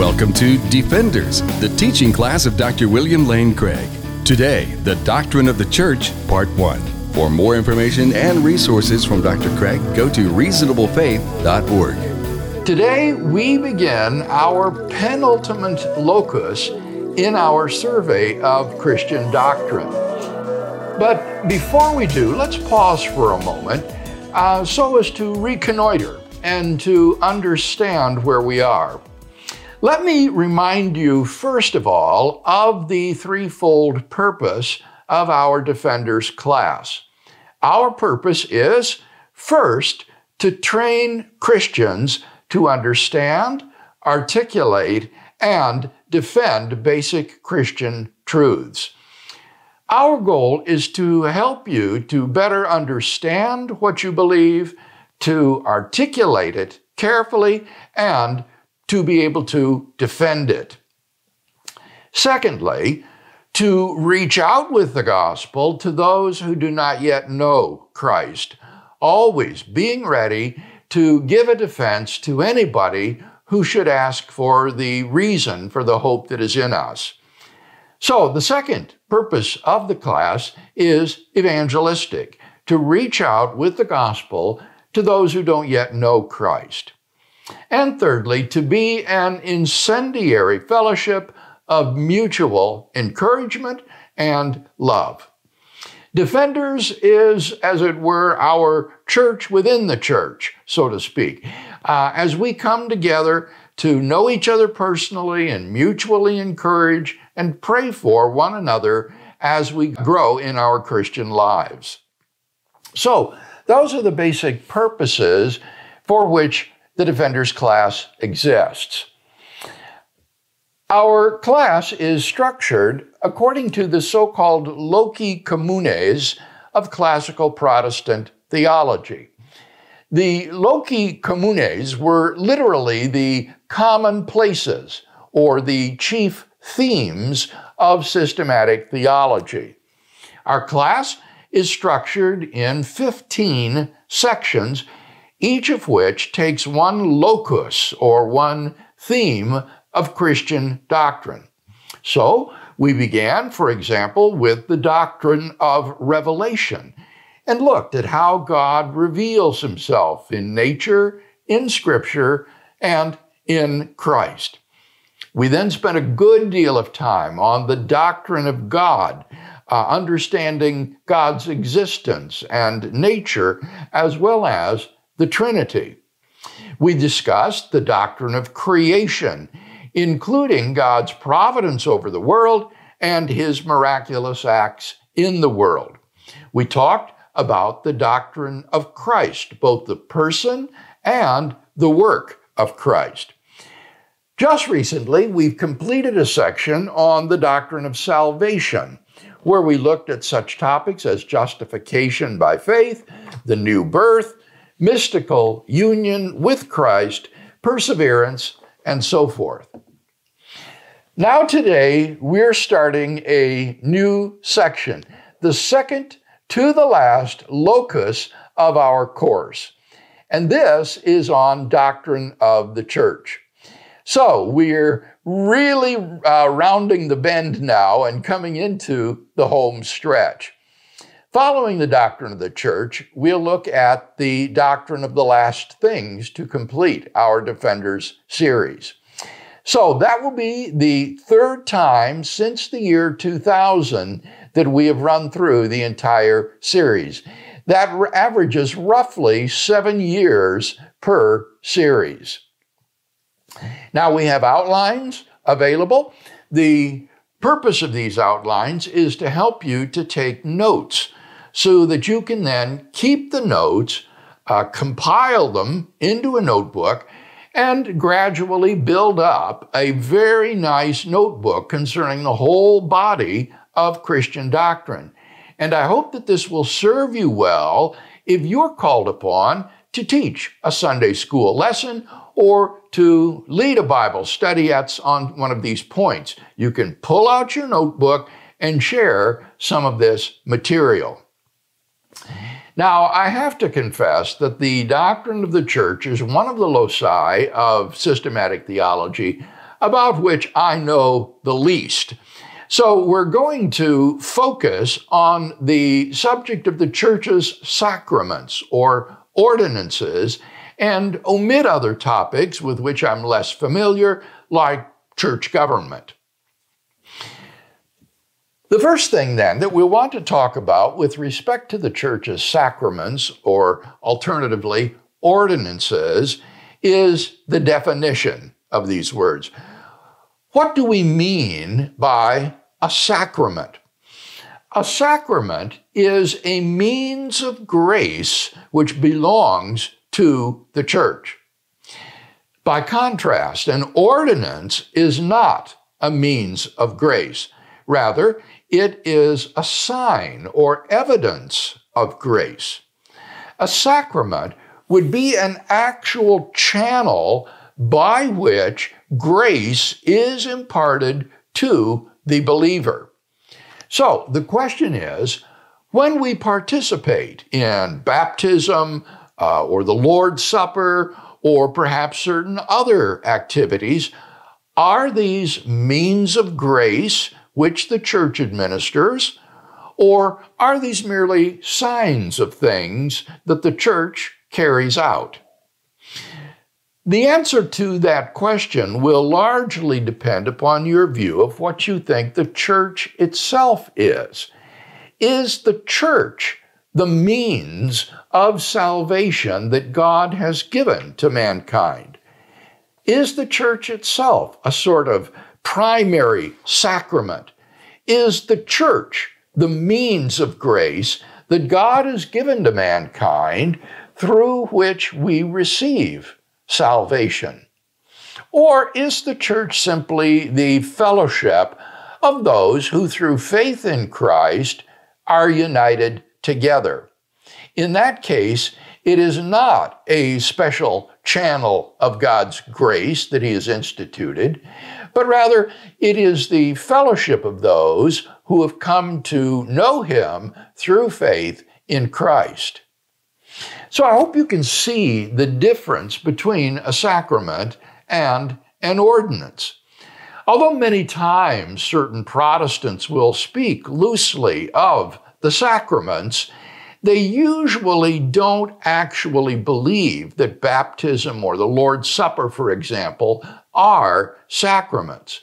Welcome to Defenders, the teaching class of Dr. William Lane Craig. Today, the Doctrine of the Church, Part 1. For more information and resources from Dr. Craig, go to reasonablefaith.org. Today, we begin our penultimate locus in our survey of Christian doctrine. But before we do, let's pause for a moment uh, so as to reconnoiter and to understand where we are. Let me remind you, first of all, of the threefold purpose of our Defenders class. Our purpose is, first, to train Christians to understand, articulate, and defend basic Christian truths. Our goal is to help you to better understand what you believe, to articulate it carefully, and to be able to defend it. Secondly, to reach out with the gospel to those who do not yet know Christ, always being ready to give a defense to anybody who should ask for the reason for the hope that is in us. So, the second purpose of the class is evangelistic, to reach out with the gospel to those who don't yet know Christ. And thirdly, to be an incendiary fellowship of mutual encouragement and love. Defenders is, as it were, our church within the church, so to speak. Uh, as we come together to know each other personally and mutually encourage and pray for one another as we grow in our Christian lives. So, those are the basic purposes for which the Defenders class exists. Our class is structured according to the so called loci communes of classical Protestant theology. The loci communes were literally the common places or the chief themes of systematic theology. Our class is structured in 15 sections each of which takes one locus or one theme of Christian doctrine. So, we began, for example, with the doctrine of revelation and looked at how God reveals himself in nature, in Scripture, and in Christ. We then spent a good deal of time on the doctrine of God, uh, understanding God's existence and nature, as well as the Trinity. We discussed the doctrine of creation, including God's providence over the world and his miraculous acts in the world. We talked about the doctrine of Christ, both the person and the work of Christ. Just recently, we've completed a section on the doctrine of salvation, where we looked at such topics as justification by faith, the new birth, mystical union with Christ, perseverance, and so forth. Now, today, we're starting a new section, the second to the last locus of our course. And this is on doctrine of the church. So, we're really uh, rounding the bend now and coming into the home stretch. Following the doctrine of the church, we'll look at the doctrine of the last things to complete our Defenders series. So that will be the third time since the year 2000 that we have run through the entire series. That averages roughly seven years per series. Now we have outlines available. The purpose of these outlines is to help you to take notes so that you can then keep the notes, uh, compile them into a notebook, and gradually build up a very nice notebook concerning the whole body of Christian doctrine. And I hope that this will serve you well if you're called upon to teach a Sunday school lesson or to lead a Bible study at, on one of these points. You can pull out your notebook and share some of this material. Now, I have to confess that the doctrine of the church is one of the loci of systematic theology about which I know the least. So we're going to focus on the subject of the church's sacraments or ordinances and omit other topics with which I'm less familiar, like church government. The first thing, then, that we want to talk about with respect to the church's sacraments, or alternatively, ordinances, is the definition of these words. What do we mean by a sacrament? A sacrament is a means of grace which belongs to the church. By contrast, an ordinance is not a means of grace. Rather, it is a sign or evidence of grace. A sacrament would be an actual channel by which grace is imparted to the believer. So the question is when we participate in baptism uh, or the Lord's Supper or perhaps certain other activities, are these means of grace which the church administers? Or are these merely signs of things that the church carries out? The answer to that question will largely depend upon your view of what you think the church itself is. Is the church the means of salvation that God has given to mankind? Is the church itself a sort of primary sacrament? Is the church the means of grace that God has given to mankind through which we receive salvation? Or is the church simply the fellowship of those who, through faith in Christ, are united together? In that case, it is not a special channel of God's grace that He has instituted, but rather it is the fellowship of those who have come to know Him through faith in Christ. So I hope you can see the difference between a sacrament and an ordinance. Although many times certain Protestants will speak loosely of the sacraments, they usually don't actually believe that baptism or the Lord's Supper, for example, are sacraments.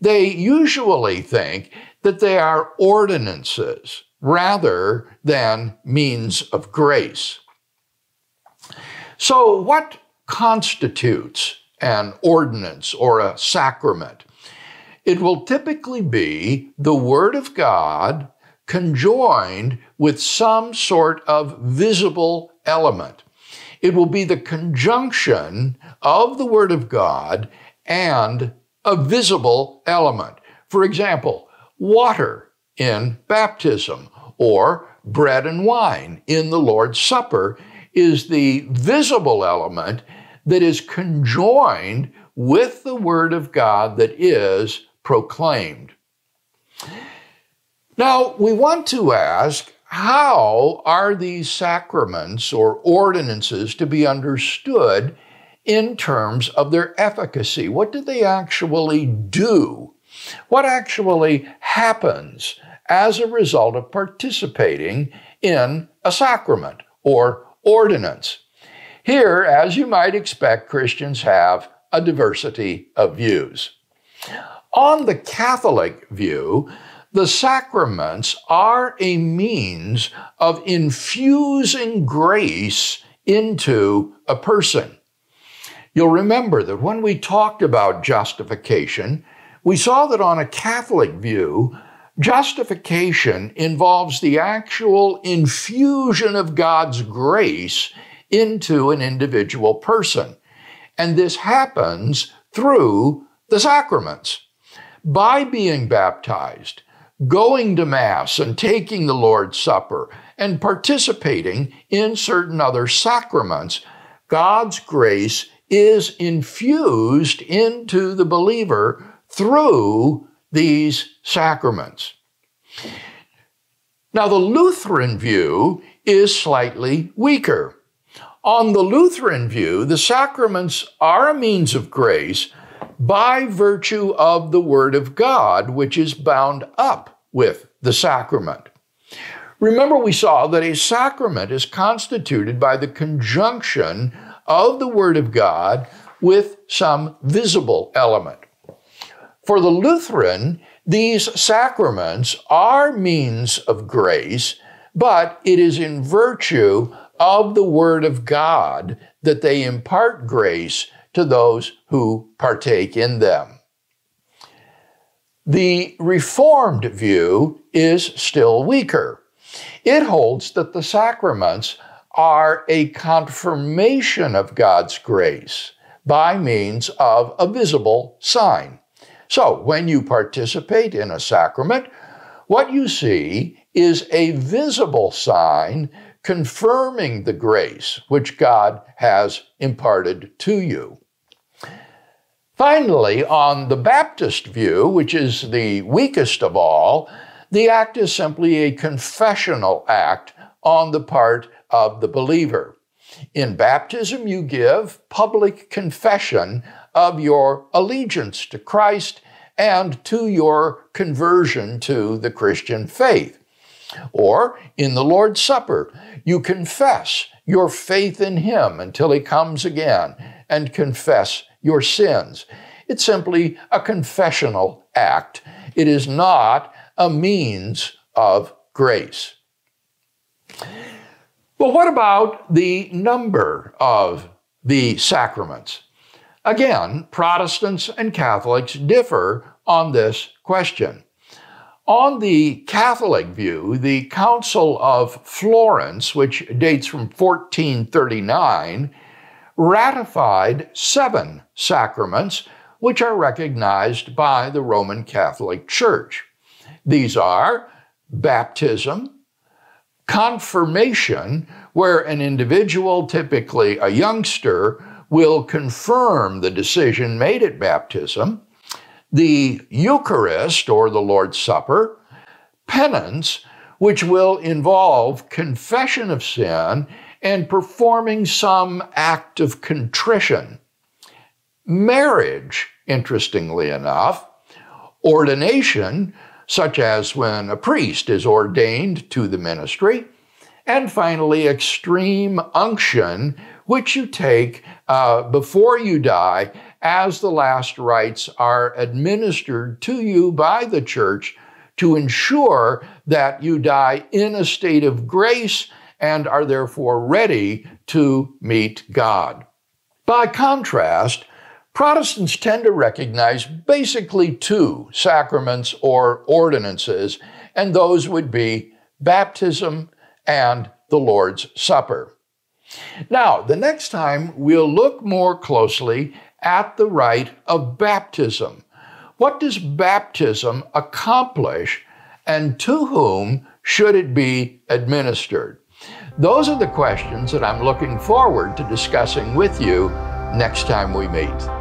They usually think that they are ordinances rather than means of grace. So, what constitutes an ordinance or a sacrament? It will typically be the Word of God conjoined with some sort of visible element. It will be the conjunction of the Word of God and a visible element. For example, water in baptism or bread and wine in the Lord's Supper is the visible element that is conjoined with the Word of God that is proclaimed. Now, we want to ask how are these sacraments or ordinances to be understood in terms of their efficacy? What do they actually do? What actually happens as a result of participating in a sacrament or ordinance? Here, as you might expect, Christians have a diversity of views. On the Catholic view, the sacraments are a means of infusing grace into a person. You'll remember that when we talked about justification, we saw that on a Catholic view, justification involves the actual infusion of God's grace into an individual person. And this happens through the sacraments. By being baptized, going to Mass and taking the Lord's Supper and participating in certain other sacraments, God's grace is infused into the believer through these sacraments. Now, the Lutheran view is slightly weaker. On the Lutheran view, the sacraments are a means of grace, by virtue of the Word of God, which is bound up with the sacrament. Remember, we saw that a sacrament is constituted by the conjunction of the Word of God with some visible element. For the Lutheran, these sacraments are means of grace, but it is in virtue of the Word of God that they impart grace to those who partake in them. The Reformed view is still weaker. It holds that the sacraments are a confirmation of God's grace by means of a visible sign. So, when you participate in a sacrament, what you see is a visible sign confirming the grace which God has imparted to you. Finally, on the Baptist view, which is the weakest of all, the act is simply a confessional act on the part of the believer. In baptism, you give public confession of your allegiance to Christ and to your conversion to the Christian faith. Or in the Lord's Supper, you confess your faith in Him until He comes again and confess your sins. It's simply a confessional act. It is not a means of grace. Well, what about the number of the sacraments? Again, Protestants and Catholics differ on this question. On the Catholic view, the Council of Florence, which dates from 1439, ratified seven sacraments which are recognized by the Roman Catholic Church. These are baptism, confirmation, where an individual, typically a youngster, will confirm the decision made at baptism, the Eucharist or the Lord's Supper, penance, which will involve confession of sin and performing some act of contrition. Marriage, interestingly enough, ordination, such as when a priest is ordained to the ministry, and finally, extreme unction, which you take uh, before you die as the last rites are administered to you by the church to ensure that you die in a state of grace and are therefore ready to meet God. By contrast, Protestants tend to recognize basically two sacraments or ordinances, and those would be baptism and the Lord's Supper. Now, the next time we'll look more closely at the rite of baptism. What does baptism accomplish, and to whom should it be administered? Those are the questions that I'm looking forward to discussing with you next time we meet.